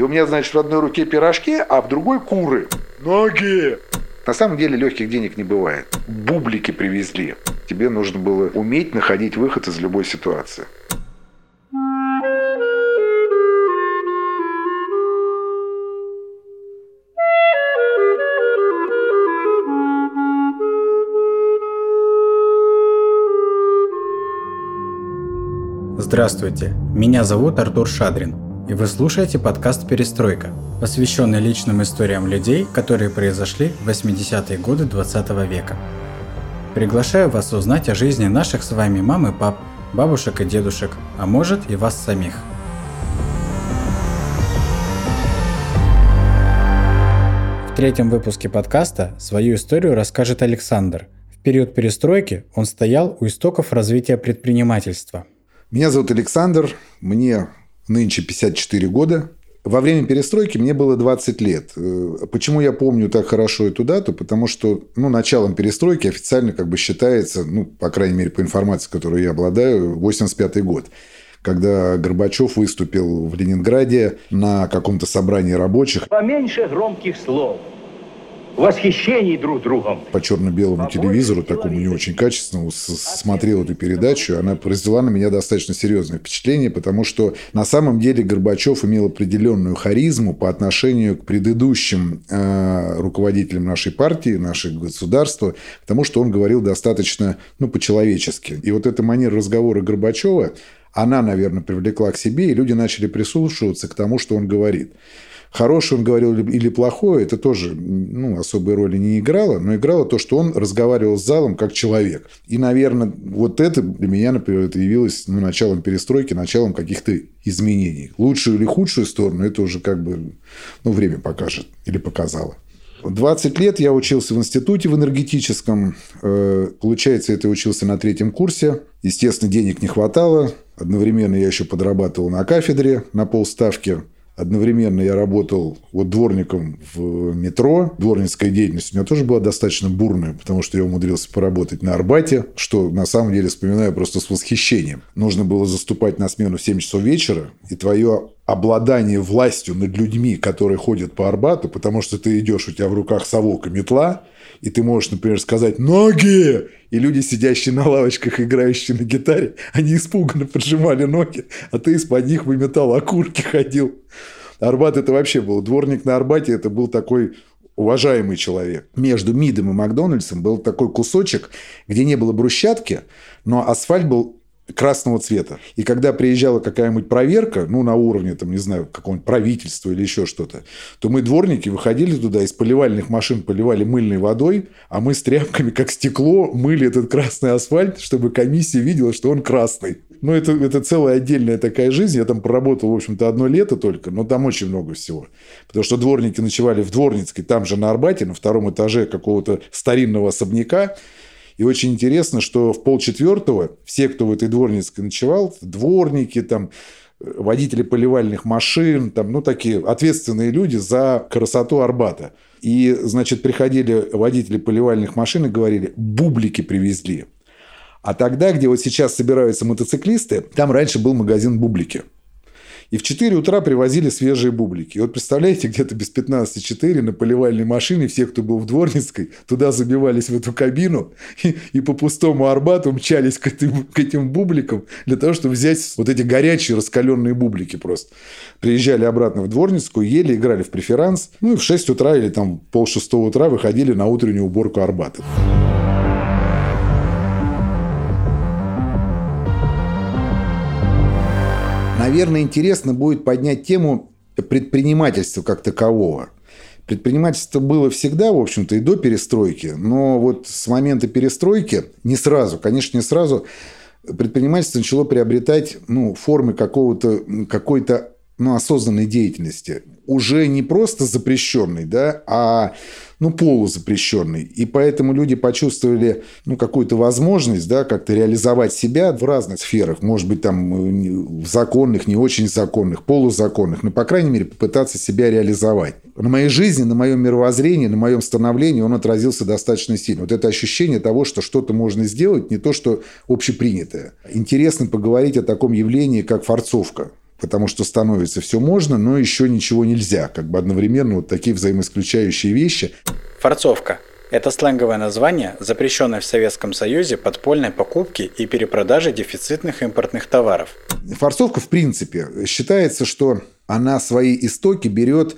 И у меня, значит, в одной руке пирожки, а в другой куры. Ноги! На самом деле легких денег не бывает. Бублики привезли. Тебе нужно было уметь находить выход из любой ситуации. Здравствуйте, меня зовут Артур Шадрин, и вы слушаете подкаст «Перестройка», посвященный личным историям людей, которые произошли в 80-е годы 20 века. Приглашаю вас узнать о жизни наших с вами мам и пап, бабушек и дедушек, а может и вас самих. В третьем выпуске подкаста свою историю расскажет Александр. В период перестройки он стоял у истоков развития предпринимательства – меня зовут Александр, мне нынче 54 года. Во время перестройки мне было 20 лет. Э, почему я помню так хорошо эту дату? Потому что ну, началом перестройки официально как бы считается, ну, по крайней мере, по информации, которую я обладаю, 85 год когда Горбачев выступил в Ленинграде на каком-то собрании рабочих. Поменьше громких слов восхищений друг другом. По черно-белому телевизору, такому не очень качественному, смотрел эту передачу. Она произвела на меня достаточно серьезное впечатление, потому что на самом деле Горбачев имел определенную харизму по отношению к предыдущим э, руководителям нашей партии, нашего государства, потому что он говорил достаточно ну, по-человечески. И вот эта манера разговора Горбачева, она, наверное, привлекла к себе, и люди начали прислушиваться к тому, что он говорит. Хороший он говорил или плохой, это тоже ну, особой роли не играло, но играло то, что он разговаривал с залом как человек. И, наверное, вот это для меня, например, это явилось ну, началом перестройки, началом каких-то изменений. Лучшую или худшую сторону, это уже как бы ну, время покажет или показало. 20 лет я учился в институте в энергетическом. Э, получается, это учился на третьем курсе. Естественно, денег не хватало. Одновременно я еще подрабатывал на кафедре на полставки. Одновременно я работал вот дворником в метро. Дворницкая деятельность у меня тоже была достаточно бурная, потому что я умудрился поработать на Арбате, что на самом деле вспоминаю просто с восхищением. Нужно было заступать на смену в 7 часов вечера, и твое обладание властью над людьми, которые ходят по Арбату, потому что ты идешь, у тебя в руках совок и метла, и ты можешь, например, сказать «ноги!» И люди, сидящие на лавочках, играющие на гитаре, они испуганно поджимали ноги, а ты из-под них выметал окурки ходил. Арбат это вообще был. Дворник на Арбате это был такой уважаемый человек. Между МИДом и Макдональдсом был такой кусочек, где не было брусчатки, но асфальт был красного цвета. И когда приезжала какая-нибудь проверка, ну, на уровне, там, не знаю, какого-нибудь правительства или еще что-то, то мы, дворники, выходили туда, из поливальных машин поливали мыльной водой, а мы с тряпками, как стекло, мыли этот красный асфальт, чтобы комиссия видела, что он красный. Ну, это, это целая отдельная такая жизнь. Я там проработал, в общем-то, одно лето только, но там очень много всего. Потому что дворники ночевали в Дворницкой, там же на Арбате, на втором этаже какого-то старинного особняка. И очень интересно, что в полчетвертого все, кто в этой дворницкой ночевал, дворники, там, водители поливальных машин, там, ну, такие ответственные люди за красоту Арбата. И, значит, приходили водители поливальных машин и говорили, бублики привезли. А тогда, где вот сейчас собираются мотоциклисты, там раньше был магазин бублики. И в 4 утра привозили свежие бублики. И вот представляете, где-то без 15-4 на поливальной машине все, кто был в Дворницкой, туда забивались в эту кабину и, и по пустому Арбату мчались к этим, к этим бубликам для того, чтобы взять вот эти горячие раскаленные бублики просто. Приезжали обратно в Дворницкую, ели, играли в преферанс. Ну и в 6 утра или там пол шестого утра выходили на утреннюю уборку Арбата. Наверное, интересно будет поднять тему предпринимательства как такового. Предпринимательство было всегда, в общем-то, и до перестройки, но вот с момента перестройки, не сразу, конечно, не сразу, предпринимательство начало приобретать ну, формы какого-то, какой-то ну, осознанной деятельности. Уже не просто запрещенной, да, а ну, полузапрещенный. И поэтому люди почувствовали ну, какую-то возможность да, как-то реализовать себя в разных сферах. Может быть, там в законных, не очень законных, полузаконных. Но, по крайней мере, попытаться себя реализовать. На моей жизни, на моем мировоззрении, на моем становлении он отразился достаточно сильно. Вот это ощущение того, что что-то можно сделать, не то, что общепринятое. Интересно поговорить о таком явлении, как форцовка потому что становится все можно, но еще ничего нельзя. Как бы одновременно вот такие взаимоисключающие вещи. Форцовка – это сленговое название, запрещенное в Советском Союзе подпольной покупки и перепродажи дефицитных импортных товаров. Форцовка, в принципе, считается, что она свои истоки берет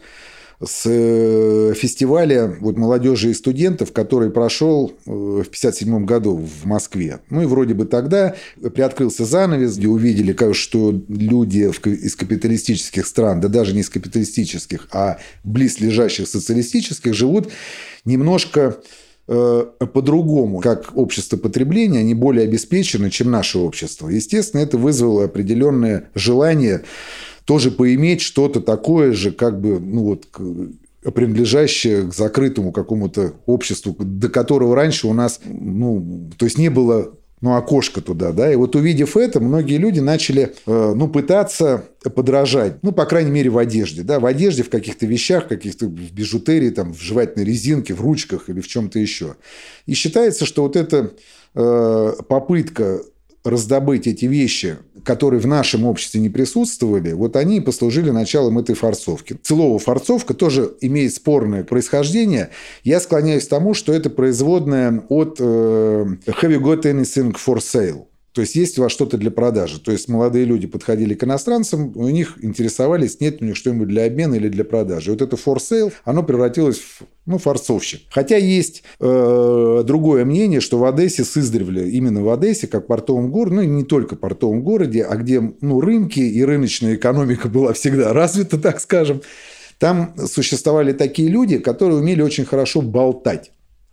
с э, фестиваля вот, молодежи и студентов, который прошел э, в 1957 году в Москве. Ну и вроде бы тогда приоткрылся занавес, где увидели, что люди из капиталистических стран, да даже не из капиталистических, а близлежащих социалистических, живут немножко э, по-другому, как общество потребления, они более обеспечены, чем наше общество. Естественно, это вызвало определенное желание тоже поиметь что-то такое же, как бы, ну вот, принадлежащее к закрытому какому-то обществу, до которого раньше у нас, ну, то есть не было ну, окошко туда, да, и вот увидев это, многие люди начали, э, ну, пытаться подражать, ну, по крайней мере, в одежде, да, в одежде, в каких-то вещах, каких-то в бижутерии, там, в жевательной резинке, в ручках или в чем-то еще. И считается, что вот эта э, попытка раздобыть эти вещи, которые в нашем обществе не присутствовали, вот они и послужили началом этой форцовки. Слово «форцовка» тоже имеет спорное происхождение. Я склоняюсь к тому, что это производное от э, «Have you got anything for sale?» То есть есть у вас что-то для продажи. То есть молодые люди подходили к иностранцам, у них интересовались, нет у них что-нибудь для обмена или для продажи. Вот это for sale, оно превратилось в ну, форцовщик. Хотя есть э, другое мнение, что в Одессе с именно в Одессе, как портовом городе, ну и не только портовом городе, а где ну, рынки и рыночная экономика была всегда развита, так скажем, там существовали такие люди, которые умели очень хорошо болтать.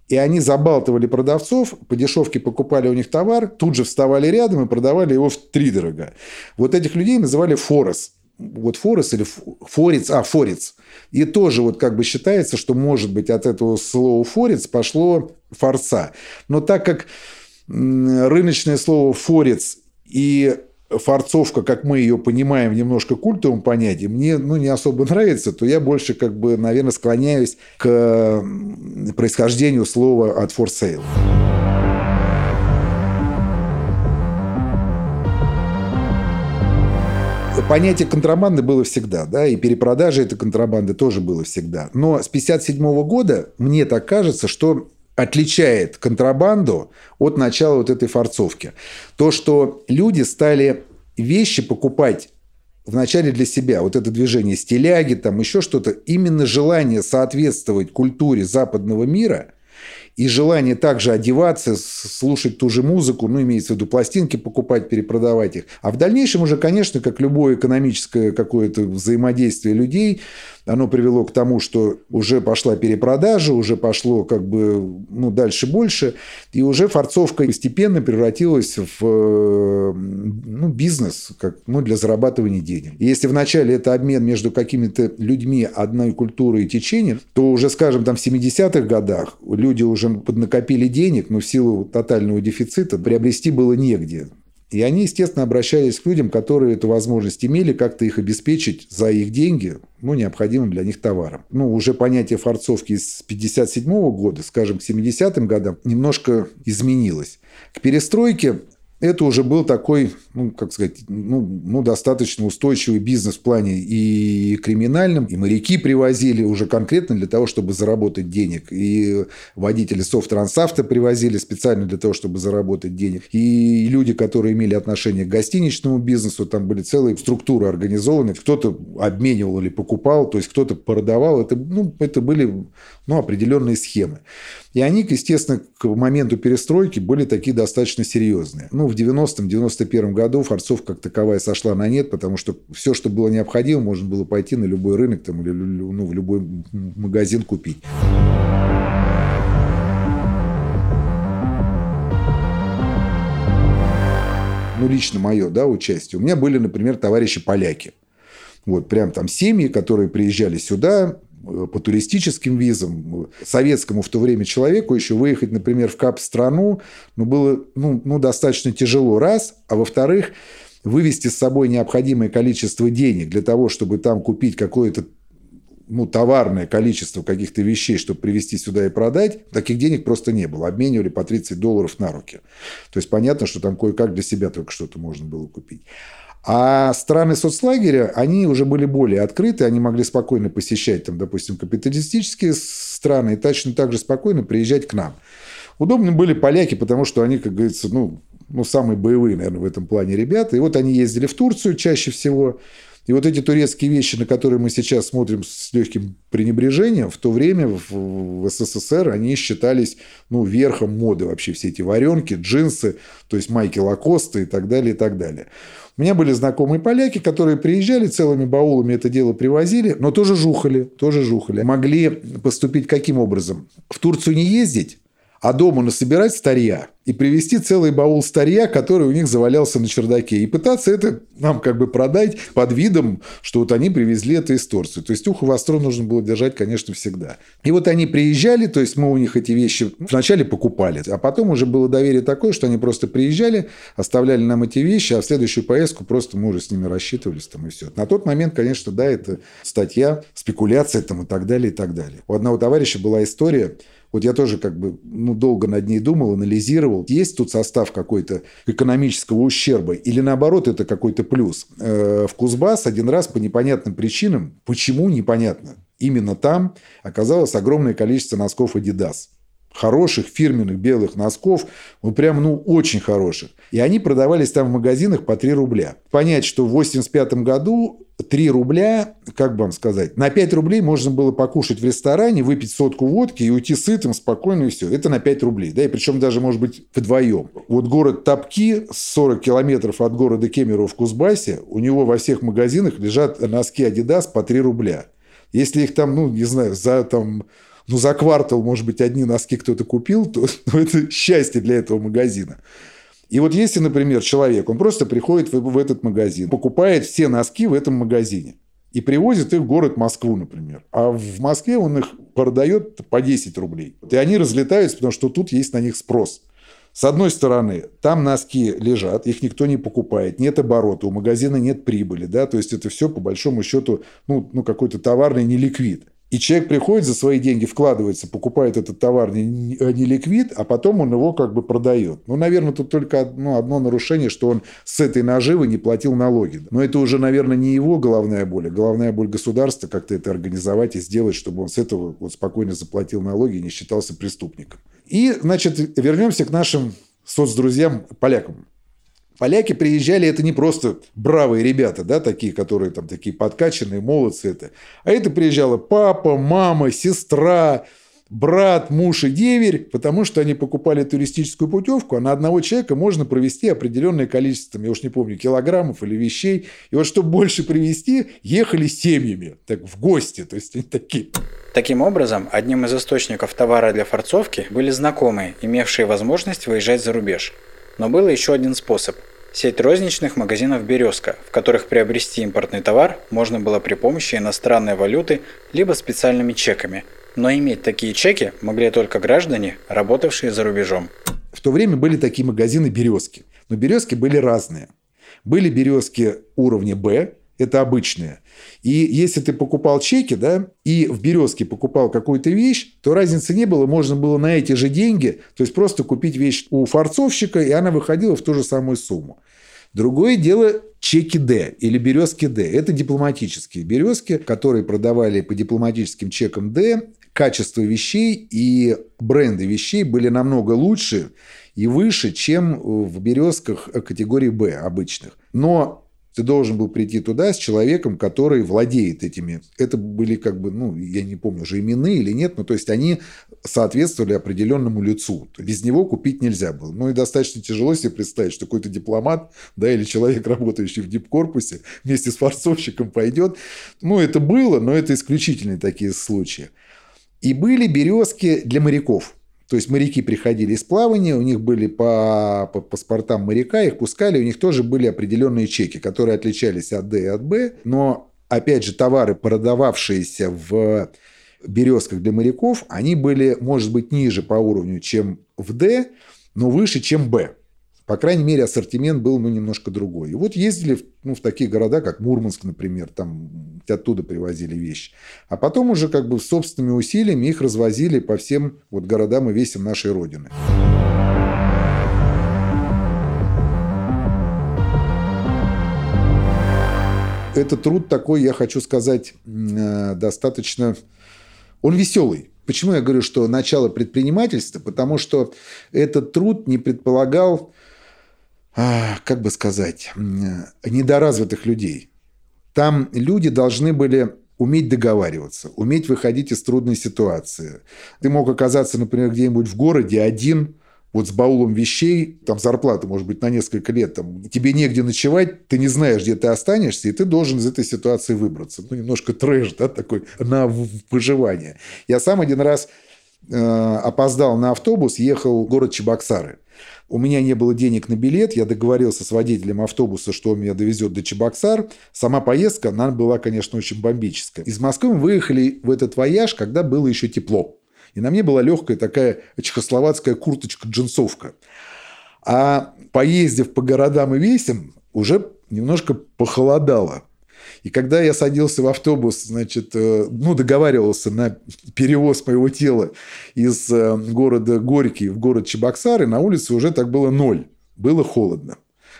И они забалтывали продавцов, по дешевке покупали у них товар, тут же вставали рядом и продавали его в три дорога. Вот этих людей называли форес. Вот форес или форец, а, форец. И тоже вот как бы считается, что, может быть, от этого слова форец пошло форца. Но так как рыночное слово форец и форцовка, как мы ее понимаем, немножко культовым понятием, мне ну, не особо нравится, то я больше, как бы, наверное, склоняюсь к происхождению слова от for sale. Понятие контрабанды было всегда, да, и перепродажи этой контрабанды тоже было всегда. Но с 1957 года, мне так кажется, что отличает контрабанду от начала вот этой форцовки. То, что люди стали вещи покупать вначале для себя. Вот это движение стиляги, там еще что-то. Именно желание соответствовать культуре западного мира – и желание также одеваться, слушать ту же музыку, ну, имеется в виду пластинки покупать, перепродавать их. А в дальнейшем уже, конечно, как любое экономическое какое-то взаимодействие людей, оно привело к тому, что уже пошла перепродажа, уже пошло как бы ну, дальше больше, и уже форцовка постепенно превратилась в ну, бизнес как, ну, для зарабатывания денег. И если вначале это обмен между какими-то людьми одной культуры и течением, то уже, скажем, там в 70-х годах люди уже поднакопили денег, но в силу тотального дефицита приобрести было негде. И они, естественно, обращались к людям, которые эту возможность имели, как-то их обеспечить за их деньги, ну, необходимым для них товаром. Ну, уже понятие форцовки с 57 года, скажем, к 70-м годам немножко изменилось. К перестройке это уже был такой, ну, как сказать, ну, ну, достаточно устойчивый бизнес в плане и криминальном, и моряки привозили уже конкретно для того, чтобы заработать денег, и водители софтрансавто привозили специально для того, чтобы заработать денег, и люди, которые имели отношение к гостиничному бизнесу, там были целые структуры организованы, кто-то обменивал или покупал, то есть кто-то продавал, это, ну, это были ну, определенные схемы. И они, естественно, к моменту перестройки были такие достаточно серьезные. Ну, в 90-91 году форцов как таковая сошла на нет, потому что все, что было необходимо, можно было пойти на любой рынок там, или ну, в любой магазин купить. ну, лично мое, да, участие. У меня были, например, товарищи поляки. Вот, прям там семьи, которые приезжали сюда, по туристическим визам. Советскому в то время человеку еще выехать, например, в КАП-страну ну, было ну, ну, достаточно тяжело, раз. А во-вторых, вывести с собой необходимое количество денег для того, чтобы там купить какое-то ну, товарное количество каких-то вещей, чтобы привезти сюда и продать, таких денег просто не было. Обменивали по 30 долларов на руки. То есть понятно, что там кое-как для себя только что-то можно было купить. А страны соцлагеря, они уже были более открыты, они могли спокойно посещать, там, допустим, капиталистические страны и точно так же спокойно приезжать к нам. Удобны были поляки, потому что они, как говорится, ну, ну, самые боевые, наверное, в этом плане ребята. И вот они ездили в Турцию чаще всего. И вот эти турецкие вещи, на которые мы сейчас смотрим с легким пренебрежением, в то время в, СССР они считались ну, верхом моды вообще. Все эти варенки, джинсы, то есть майки Лакоста и так далее, и так далее. У меня были знакомые поляки, которые приезжали целыми баулами это дело привозили, но тоже жухали, тоже жухали. Могли поступить каким образом? В Турцию не ездить, а дома насобирать старья и привезти целый баул старья, который у них завалялся на чердаке, и пытаться это нам как бы продать под видом, что вот они привезли это из Турции. То есть ухо востро нужно было держать, конечно, всегда. И вот они приезжали, то есть мы у них эти вещи вначале покупали, а потом уже было доверие такое, что они просто приезжали, оставляли нам эти вещи, а в следующую поездку просто мы уже с ними рассчитывались там и все. На тот момент, конечно, да, это статья, спекуляция там и так далее, и так далее. У одного товарища была история, вот я тоже как бы ну, долго над ней думал, анализировал. Есть тут состав какой-то экономического ущерба или наоборот это какой-то плюс? Э, в Кузбасс один раз по непонятным причинам, почему непонятно, именно там оказалось огромное количество носков Adidas хороших фирменных белых носков, ну прям, ну, очень хороших. И они продавались там в магазинах по 3 рубля. Понять, что в 85 году 3 рубля, как бы вам сказать, на 5 рублей можно было покушать в ресторане, выпить сотку водки и уйти сытым, спокойно и все. Это на 5 рублей. Да, и причем даже, может быть, вдвоем. Вот город Топки, 40 километров от города Кемерово в Кузбассе, у него во всех магазинах лежат носки Adidas по 3 рубля. Если их там, ну, не знаю, за там ну, за квартал, может быть, одни носки кто-то купил, то ну, это счастье для этого магазина. И вот если, например, человек, он просто приходит в, в этот магазин, покупает все носки в этом магазине и привозит их в город Москву, например. А в Москве он их продает по 10 рублей. И они разлетаются, потому что тут есть на них спрос. С одной стороны, там носки лежат, их никто не покупает, нет оборота, у магазина нет прибыли, да, то есть это все по большому счету ну, ну какой-то товарный неликвид. И человек приходит за свои деньги, вкладывается, покупает этот товар не, не ликвид, а потом он его как бы продает. Ну, наверное, тут только одно, одно нарушение, что он с этой наживы не платил налоги. Но это уже, наверное, не его головная боль, а головная боль государства как-то это организовать и сделать, чтобы он с этого вот спокойно заплатил налоги и не считался преступником. И, значит, вернемся к нашим соцдрузьям полякам. Поляки приезжали, это не просто бравые ребята, да, такие, которые там такие подкачанные, молодцы это. А это приезжала папа, мама, сестра, брат, муж и деверь, потому что они покупали туристическую путевку, а на одного человека можно провести определенное количество, я уж не помню, килограммов или вещей. И вот чтобы больше привезти, ехали семьями, так в гости, то есть они такие. Таким образом, одним из источников товара для форцовки были знакомые, имевшие возможность выезжать за рубеж. Но был еще один способ – Сеть розничных магазинов «Березка», в которых приобрести импортный товар можно было при помощи иностранной валюты либо специальными чеками. Но иметь такие чеки могли только граждане, работавшие за рубежом. В то время были такие магазины «Березки». Но «Березки» были разные. Были «Березки» уровня «Б», это обычные. И если ты покупал чеки, да, и в «Березке» покупал какую-то вещь, то разницы не было, можно было на эти же деньги, то есть просто купить вещь у форцовщика, и она выходила в ту же самую сумму. Другое дело чеки Д или березки Д. Это дипломатические березки, которые продавали по дипломатическим чекам Д. Качество вещей и бренды вещей были намного лучше и выше, чем в березках категории Б обычных. Но ты должен был прийти туда с человеком, который владеет этими. Это были как бы, ну, я не помню, уже именные или нет, но то есть они соответствовали определенному лицу. Без него купить нельзя было. Ну и достаточно тяжело себе представить, что какой-то дипломат, да, или человек, работающий в дипкорпусе, вместе с форцовщиком пойдет. Ну, это было, но это исключительные такие случаи. И были березки для моряков – то есть моряки приходили из плавания, у них были по, по паспортам моряка, их пускали, у них тоже были определенные чеки, которые отличались от Д и от Б. Но, опять же, товары, продававшиеся в березках для моряков, они были, может быть, ниже по уровню, чем в Д, но выше, чем Б. По крайней мере, ассортимент был ну, немножко другой. И вот ездили ну, в такие города, как Мурманск, например, там оттуда привозили вещи. А потом уже как бы собственными усилиями их развозили по всем вот городам и весям нашей Родины. Это труд такой, я хочу сказать, э, достаточно... Он веселый. Почему я говорю, что начало предпринимательства? Потому что этот труд не предполагал, как бы сказать, недоразвитых людей. Там люди должны были уметь договариваться, уметь выходить из трудной ситуации. Ты мог оказаться, например, где-нибудь в городе один, вот с баулом вещей, там зарплата может быть на несколько лет, там, тебе негде ночевать, ты не знаешь, где ты останешься, и ты должен из этой ситуации выбраться. Ну, немножко трэш, да, такой на выживание. Я сам один раз э, опоздал на автобус, ехал в город Чебоксары. У меня не было денег на билет, я договорился с водителем автобуса, что он меня довезет до Чебоксар. Сама поездка, она была, конечно, очень бомбическая. Из Москвы мы выехали в этот вояж, когда было еще тепло. И на мне была легкая такая чехословацкая курточка-джинсовка. А поездив по городам и весям, уже немножко похолодало. И когда я садился в автобус, значит, э, ну, договаривался на перевоз моего тела из э, города Горький в город Чебоксары, на улице уже так было ноль. Было холодно.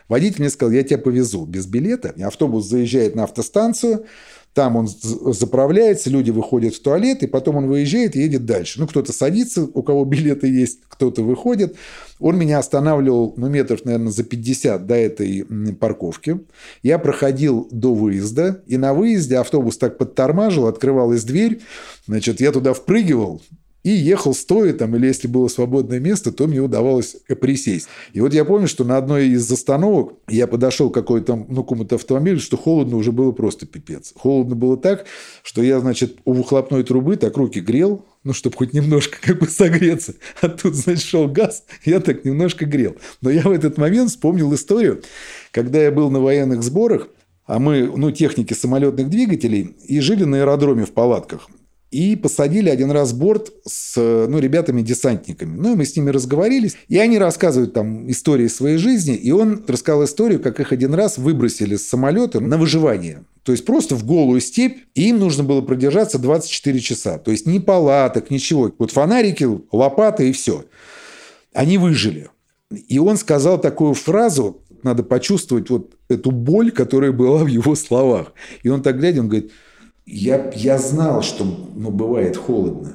Водитель мне сказал, я тебя повезу без билета. И автобус заезжает на автостанцию, там он заправляется, люди выходят в туалет, и потом он выезжает и едет дальше. Ну, кто-то садится, у кого билеты есть, кто-то выходит. Он меня останавливал, ну, метров, наверное, за 50 до этой парковки. Я проходил до выезда, и на выезде автобус так подтормаживал, открывалась дверь. Значит, я туда впрыгивал, и ехал стоя там, или если было свободное место, то мне удавалось присесть. И вот я помню, что на одной из остановок я подошел к какой-то, ну, какому-то автомобилю, что холодно уже было просто пипец. Холодно было так, что я, значит, у выхлопной трубы так руки грел, ну, чтобы хоть немножко как бы согреться. А тут, значит, шел газ, я так немножко грел. Но я в этот момент вспомнил историю, когда я был на военных сборах, а мы, ну, техники самолетных двигателей, и жили на аэродроме в палатках. И посадили один раз борт с ну, ребятами-десантниками. Ну, и мы с ними разговорились. И они рассказывают там истории своей жизни. И он рассказал историю, как их один раз выбросили с самолета на выживание. То есть просто в голую степь, и им нужно было продержаться 24 часа. То есть ни палаток, ничего. Вот фонарики, лопаты и все. Они выжили. И он сказал такую фразу, надо почувствовать вот эту боль, которая была в его словах. И он так глядя, он говорит – я, я знал, что ну, бывает холодно.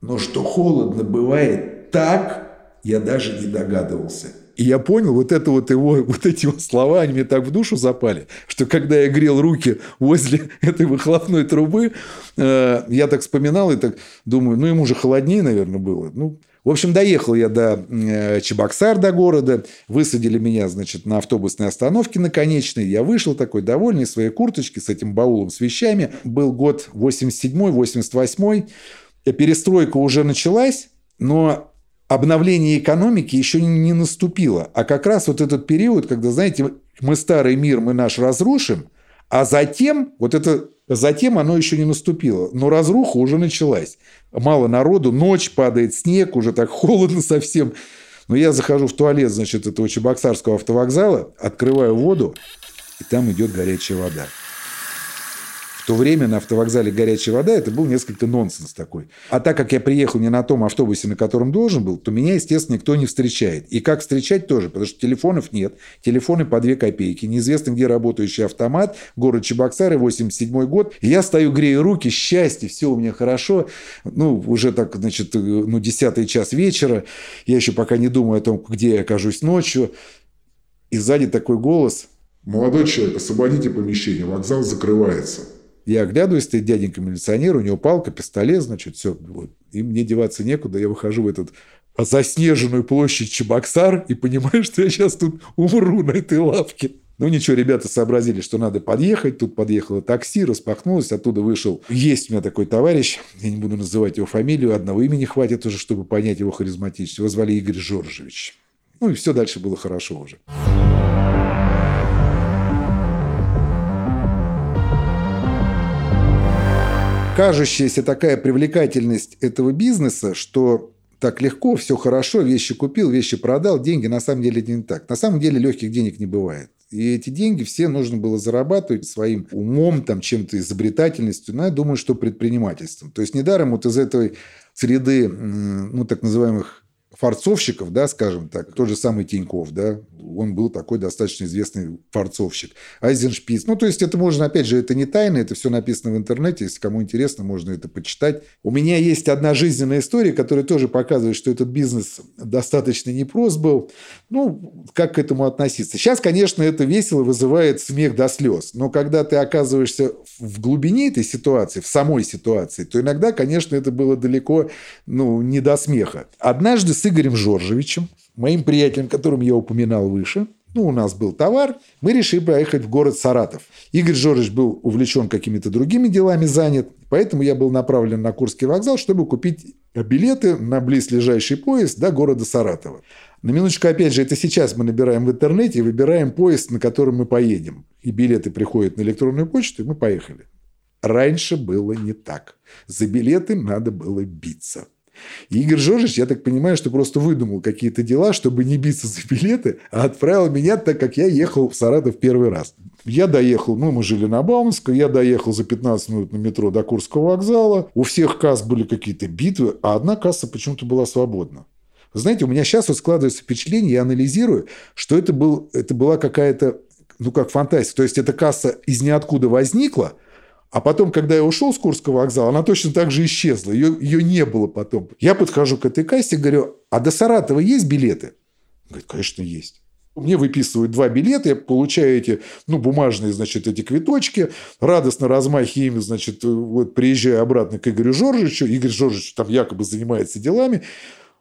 Но что холодно бывает так, я даже не догадывался. И я понял, вот это вот его, вот эти вот слова, они мне так в душу запали, что когда я грел руки возле этой выхлопной трубы, э, я так вспоминал и так думаю, ну, ему же холоднее, наверное, было. Ну, в общем, доехал я до э, Чебоксар, до города, высадили меня, значит, на автобусной остановке на конечной. Я вышел такой довольный в своей курточке с этим баулом с вещами. Был год 87-й, 88-й. Перестройка уже началась, но обновление экономики еще не наступило. А как раз вот этот период, когда, знаете, мы старый мир, мы наш разрушим, а затем, вот это затем оно еще не наступило, но разруха уже началась. Мало народу, ночь, падает снег, уже так холодно совсем. Но я захожу в туалет, значит, этого Чебоксарского автовокзала, открываю воду, и там идет горячая вода то время на автовокзале горячая вода, это был несколько нонсенс такой. А так как я приехал не на том автобусе, на котором должен был, то меня, естественно, никто не встречает. И как встречать тоже, потому что телефонов нет. Телефоны по 2 копейки. Неизвестно, где работающий автомат. Город Чебоксары, 87 год. Я стою, грею руки, счастье, все у меня хорошо. Ну, уже так, значит, ну, десятый час вечера. Я еще пока не думаю о том, где я окажусь ночью. И сзади такой голос. Молодой человек, освободите помещение, вокзал закрывается. Я оглядываюсь, стоит дяденька-милиционер, у него палка, пистолет, значит, все. Вот. И мне деваться некуда. Я выхожу в этот заснеженную площадь Чебоксар и понимаю, что я сейчас тут умру на этой лавке. Ну ничего, ребята сообразили, что надо подъехать. Тут подъехало такси, распахнулось, оттуда вышел. Есть у меня такой товарищ, я не буду называть его фамилию, одного имени хватит уже, чтобы понять его харизматичность. Его звали Игорь Жоржевич. Ну и все дальше было хорошо уже. Кажущаяся такая привлекательность этого бизнеса, что так легко, все хорошо, вещи купил, вещи продал, деньги на самом деле не так. На самом деле легких денег не бывает. И эти деньги все нужно было зарабатывать своим умом, там, чем-то изобретательностью, но я думаю, что предпринимательством. То есть недаром вот из этой среды, ну, так называемых фарцовщиков, да, скажем так, тот же самый Тиньков, да, он был такой достаточно известный фарцовщик. Айзеншпиц. Ну, то есть, это можно, опять же, это не тайна, это все написано в интернете. Если кому интересно, можно это почитать. У меня есть одна жизненная история, которая тоже показывает, что этот бизнес достаточно непрост был. Ну, как к этому относиться? Сейчас, конечно, это весело вызывает смех до слез. Но когда ты оказываешься в глубине этой ситуации, в самой ситуации, то иногда, конечно, это было далеко ну, не до смеха. Однажды с Игорем Жоржевичем, моим приятелем, которым я упоминал выше, ну, у нас был товар, мы решили поехать в город Саратов. Игорь Жоржевич был увлечен какими-то другими делами, занят, поэтому я был направлен на Курский вокзал, чтобы купить билеты на близлежащий поезд до города Саратова. На минуточку, опять же, это сейчас мы набираем в интернете и выбираем поезд, на котором мы поедем. И билеты приходят на электронную почту, и мы поехали. Раньше было не так. За билеты надо было биться. И Игорь Жоржич, я так понимаю, что просто выдумал какие-то дела, чтобы не биться за билеты, а отправил меня, так как я ехал в Саратов первый раз. Я доехал, ну, мы жили на Бауманской, я доехал за 15 минут на метро до Курского вокзала. У всех касс были какие-то битвы, а одна касса почему-то была свободна. Знаете, у меня сейчас вот складывается впечатление, я анализирую, что это, был, это была какая-то, ну, как фантастика. То есть, эта касса из ниоткуда возникла – а потом, когда я ушел с Курского вокзала, она точно так же исчезла. Ее, ее не было потом. Я подхожу к этой кассе, говорю, а до Саратова есть билеты? говорит, конечно, есть. Мне выписывают два билета, я получаю эти, ну, бумажные, значит, эти квиточки, радостно размахи ими, значит, вот приезжаю обратно к Игорю Жоржичу. Игорь Жоржич там якобы занимается делами.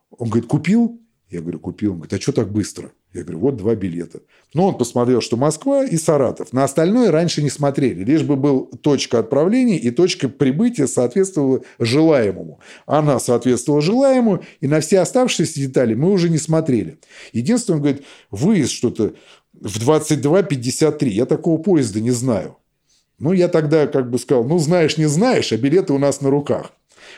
Он говорит, купил? Я говорю, купил. Он говорит, а что так быстро? Я говорю, вот два билета. Ну, он посмотрел, что Москва и Саратов. На остальное раньше не смотрели. Лишь бы был точка отправления и точка прибытия соответствовала желаемому. Она соответствовала желаемому, и на все оставшиеся детали мы уже не смотрели. Единственное, он говорит, выезд что-то в 22.53. Я такого поезда не знаю. Ну, я тогда как бы сказал, ну, знаешь, не знаешь, а билеты у нас на руках.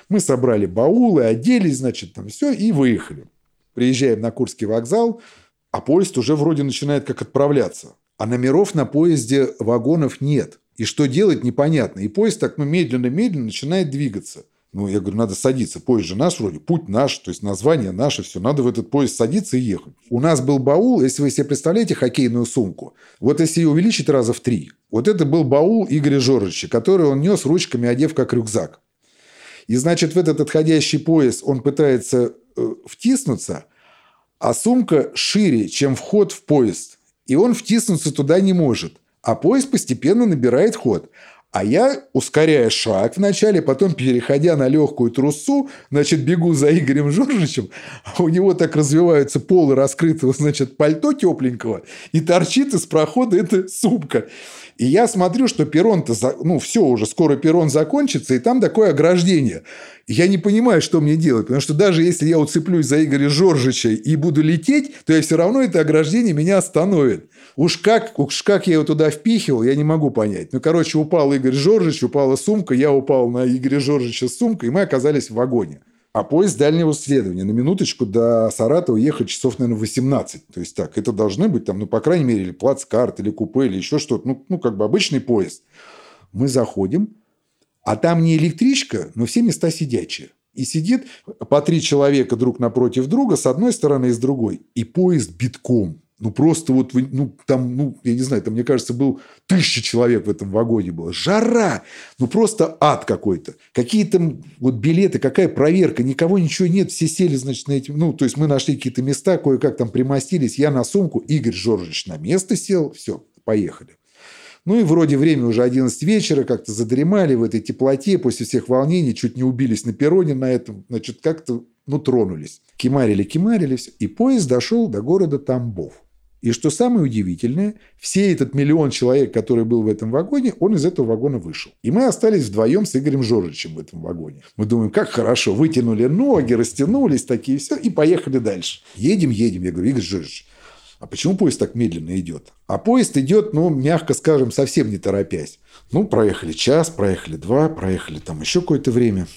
Мы собрали баулы, оделись, значит, там все, и выехали. Приезжаем на Курский вокзал – а поезд уже вроде начинает как отправляться. А номеров на поезде вагонов нет. И что делать, непонятно. И поезд так ну, медленно-медленно начинает двигаться. Ну, я говорю, надо садиться. Поезд же наш вроде, путь наш, то есть название наше, все. Надо в этот поезд садиться и ехать. У нас был баул, если вы себе представляете хоккейную сумку, вот если ее увеличить раза в три, вот это был баул Игоря Жоржича, который он нес ручками, одев как рюкзак. И, значит, в этот отходящий поезд он пытается э, втиснуться – а сумка шире, чем вход в поезд, и он втиснуться туда не может. А поезд постепенно набирает ход. А я, ускоряя шаг вначале, потом переходя на легкую трусу, значит, бегу за Игорем Жоржичем, а у него так развиваются полы раскрытого, значит, пальто тепленького, и торчит из прохода эта сумка. И я смотрю, что перрон-то, ну, все уже, скоро перрон закончится, и там такое ограждение. Я не понимаю, что мне делать, потому что даже если я уцеплюсь за Игоря Жоржича и буду лететь, то я все равно это ограждение меня остановит. Уж как, уж как я его туда впихивал, я не могу понять. Ну, короче, упал Игорь Жоржич, упала сумка, я упал на Игоря Жоржича с сумкой, и мы оказались в вагоне. А поезд дальнего следования на минуточку до Саратова ехать часов, наверное, 18. То есть так, это должны быть там, ну, по крайней мере, или плацкарт, или купе, или еще что-то. Ну, ну, как бы обычный поезд. Мы заходим, а там не электричка, но все места сидячие. И сидит по три человека друг напротив друга, с одной стороны и с другой. И поезд битком. Ну, просто вот, ну, там, ну, я не знаю, там, мне кажется, был тысяча человек в этом вагоне было. Жара! Ну, просто ад какой-то. Какие там вот билеты, какая проверка, никого ничего нет, все сели, значит, на эти... Ну, то есть, мы нашли какие-то места, кое-как там примостились, я на сумку, Игорь Жоржевич на место сел, все, поехали. Ну и вроде время уже 11 вечера, как-то задремали в этой теплоте, после всех волнений, чуть не убились на перроне на этом, значит, как-то, ну, тронулись. Кимарили, кимарились, и поезд дошел до города Тамбов. И что самое удивительное, все этот миллион человек, который был в этом вагоне, он из этого вагона вышел. И мы остались вдвоем с Игорем Жоржичем в этом вагоне. Мы думаем, как хорошо, вытянули ноги, растянулись такие, все, и поехали дальше. Едем, едем. Я говорю, Игорь Жоржич, а почему поезд так медленно идет? А поезд идет, ну, мягко скажем, совсем не торопясь. Ну, проехали час, проехали два, проехали там еще какое-то время.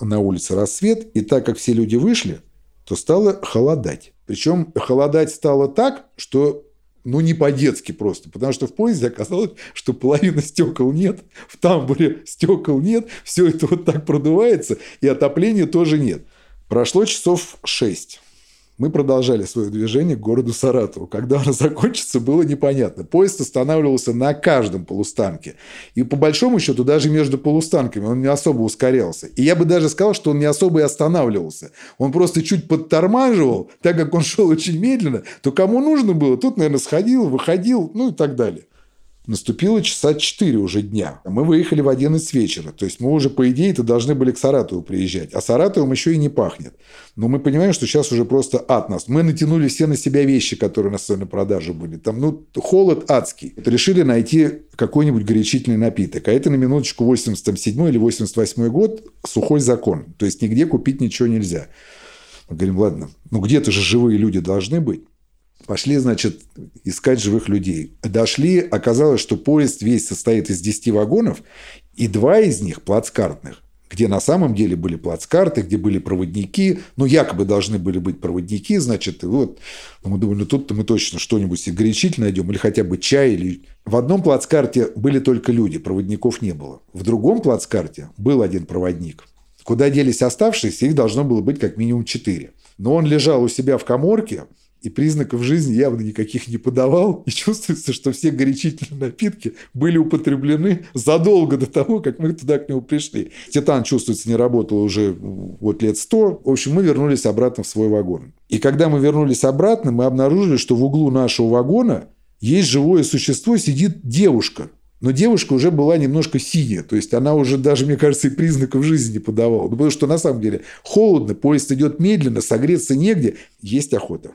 На улице рассвет, и так как все люди вышли, то стало холодать. Причем холодать стало так, что ну, не по-детски просто, потому что в поезде оказалось, что половины стекол нет, в тамбуре стекол нет, все это вот так продувается, и отопления тоже нет. Прошло часов шесть. Мы продолжали свое движение к городу Саратову. Когда оно закончится, было непонятно. Поезд останавливался на каждом полустанке. И по большому счету даже между полустанками он не особо ускорялся. И я бы даже сказал, что он не особо и останавливался. Он просто чуть подтормаживал, так как он шел очень медленно, то кому нужно было, тут, наверное, сходил, выходил, ну и так далее. Наступило часа 4 уже дня. Мы выехали в 11 вечера. То есть мы уже, по идее-то, должны были к Саратову приезжать. А Саратовым еще и не пахнет. Но мы понимаем, что сейчас уже просто ад нас. Мы натянули все на себя вещи, которые у нас на продаже были. Там, ну, холод адский. Решили найти какой-нибудь горячительный напиток. А это на минуточку 87 или 88 год сухой закон. То есть нигде купить ничего нельзя. Мы говорим, ладно, ну где-то же живые люди должны быть. Пошли, значит, искать живых людей. Дошли, оказалось, что поезд весь состоит из 10 вагонов, и два из них плацкартных, где на самом деле были плацкарты, где были проводники, ну, якобы должны были быть проводники, значит, и вот мы думали, ну, тут-то мы точно что-нибудь горячительное найдем, или хотя бы чай, или... В одном плацкарте были только люди, проводников не было. В другом плацкарте был один проводник. Куда делись оставшиеся, их должно было быть как минимум четыре. Но он лежал у себя в коморке, и признаков жизни явно никаких не подавал, и чувствуется, что все горячительные напитки были употреблены задолго до того, как мы туда к нему пришли. Титан, чувствуется, не работал уже вот лет сто. В общем, мы вернулись обратно в свой вагон. И когда мы вернулись обратно, мы обнаружили, что в углу нашего вагона есть живое существо, сидит девушка. Но девушка уже была немножко синяя, то есть она уже даже, мне кажется, и признаков жизни не подавала. Ну, потому что на самом деле холодно, поезд идет медленно, согреться негде, есть охота.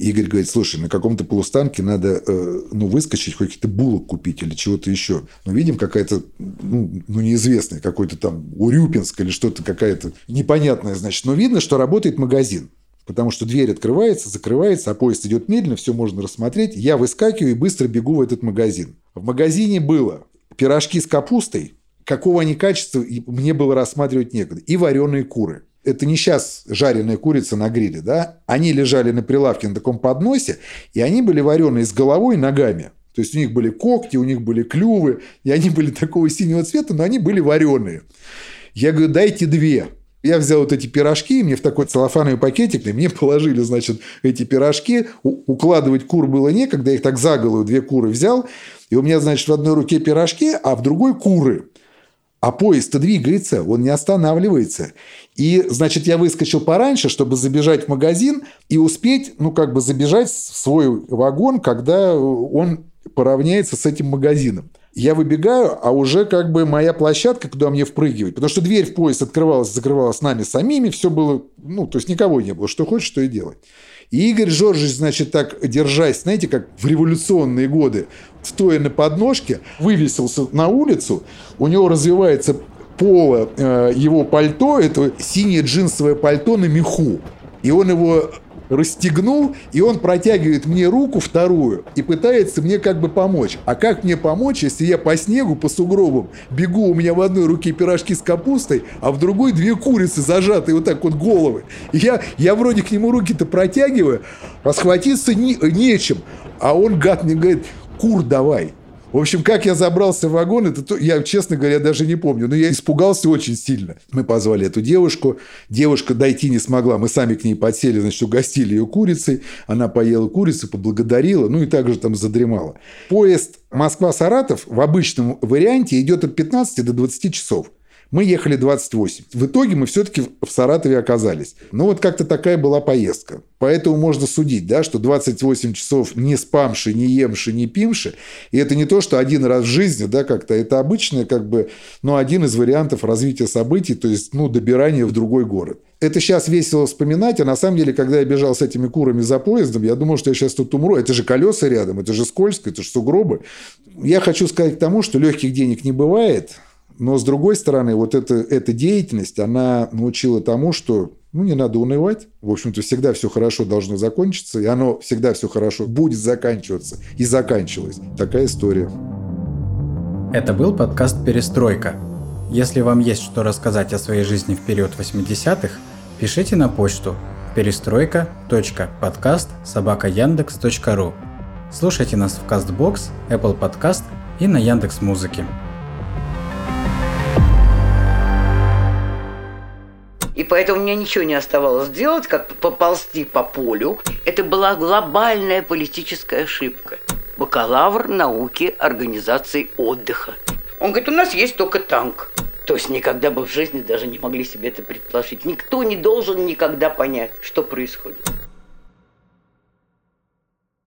Игорь говорит, слушай, на каком-то полустанке надо э, ну, выскочить, хоть какие-то булок купить или чего-то еще. Ну, видим, какая-то, ну, ну неизвестная, какой-то там Урюпинск или что-то какая-то непонятная, значит. Но видно, что работает магазин. Потому что дверь открывается, закрывается, а поезд идет медленно, все можно рассмотреть. Я выскакиваю и быстро бегу в этот магазин. В магазине было пирожки с капустой, какого они качества, мне было рассматривать некогда, и вареные куры это не сейчас жареная курица на гриле, да, они лежали на прилавке на таком подносе, и они были вареные с головой и ногами. То есть у них были когти, у них были клювы, и они были такого синего цвета, но они были вареные. Я говорю, дайте две. Я взял вот эти пирожки, мне в такой целлофановый пакетик, и мне положили, значит, эти пирожки. Укладывать кур было некогда, я их так за голову две куры взял. И у меня, значит, в одной руке пирожки, а в другой куры. А поезд-то двигается, он не останавливается. И, значит, я выскочил пораньше, чтобы забежать в магазин и успеть, ну, как бы забежать в свой вагон, когда он поравняется с этим магазином. Я выбегаю, а уже как бы моя площадка, куда мне впрыгивать. Потому что дверь в поезд открывалась, закрывалась нами самими, все было, ну, то есть никого не было. Что хочешь, что и делать. И Игорь Жоржич, значит, так держась, знаете, как в революционные годы, стоя на подножке, вывесился на улицу, у него развивается поло э, его пальто, это синее джинсовое пальто на меху. И он его расстегнул, и он протягивает мне руку вторую и пытается мне как бы помочь. А как мне помочь, если я по снегу, по сугробам бегу, у меня в одной руке пирожки с капустой, а в другой две курицы зажатые вот так вот головы. И я, я вроде к нему руки-то протягиваю, схватиться не, нечем. А он, гад, мне говорит, кур давай. В общем, как я забрался в вагон, это то, я, честно говоря, даже не помню. Но я испугался очень сильно. Мы позвали эту девушку. Девушка дойти не смогла. Мы сами к ней подсели, значит, угостили ее курицей. Она поела курицу, поблагодарила, ну и также там задремала. Поезд Москва-Саратов в обычном варианте идет от 15 до 20 часов. Мы ехали 28. В итоге мы все-таки в Саратове оказались. Ну, вот как-то такая была поездка. Поэтому можно судить, да, что 28 часов не спамши, не емши, не пимши. И это не то, что один раз в жизни, да, как-то. Это обычное, как бы, ну, один из вариантов развития событий, то есть, ну, добирание в другой город. Это сейчас весело вспоминать, а на самом деле, когда я бежал с этими курами за поездом, я думал, что я сейчас тут умру. Это же колеса рядом, это же скользко, это же сугробы. Я хочу сказать к тому, что легких денег не бывает – но, с другой стороны, вот эта, эта деятельность, она научила тому, что ну, не надо унывать. В общем-то, всегда все хорошо должно закончиться, и оно всегда все хорошо будет заканчиваться. И заканчивалось. Такая история. Это был подкаст «Перестройка». Если вам есть что рассказать о своей жизни в период 80-х, пишите на почту перестройка.подкаст Слушайте нас в CastBox, Apple Podcast и на Яндекс Музыке. И поэтому мне ничего не оставалось делать, как поползти по полю. Это была глобальная политическая ошибка. Бакалавр науки организации отдыха. Он говорит, у нас есть только танк. То есть никогда бы в жизни даже не могли себе это предположить. Никто не должен никогда понять, что происходит.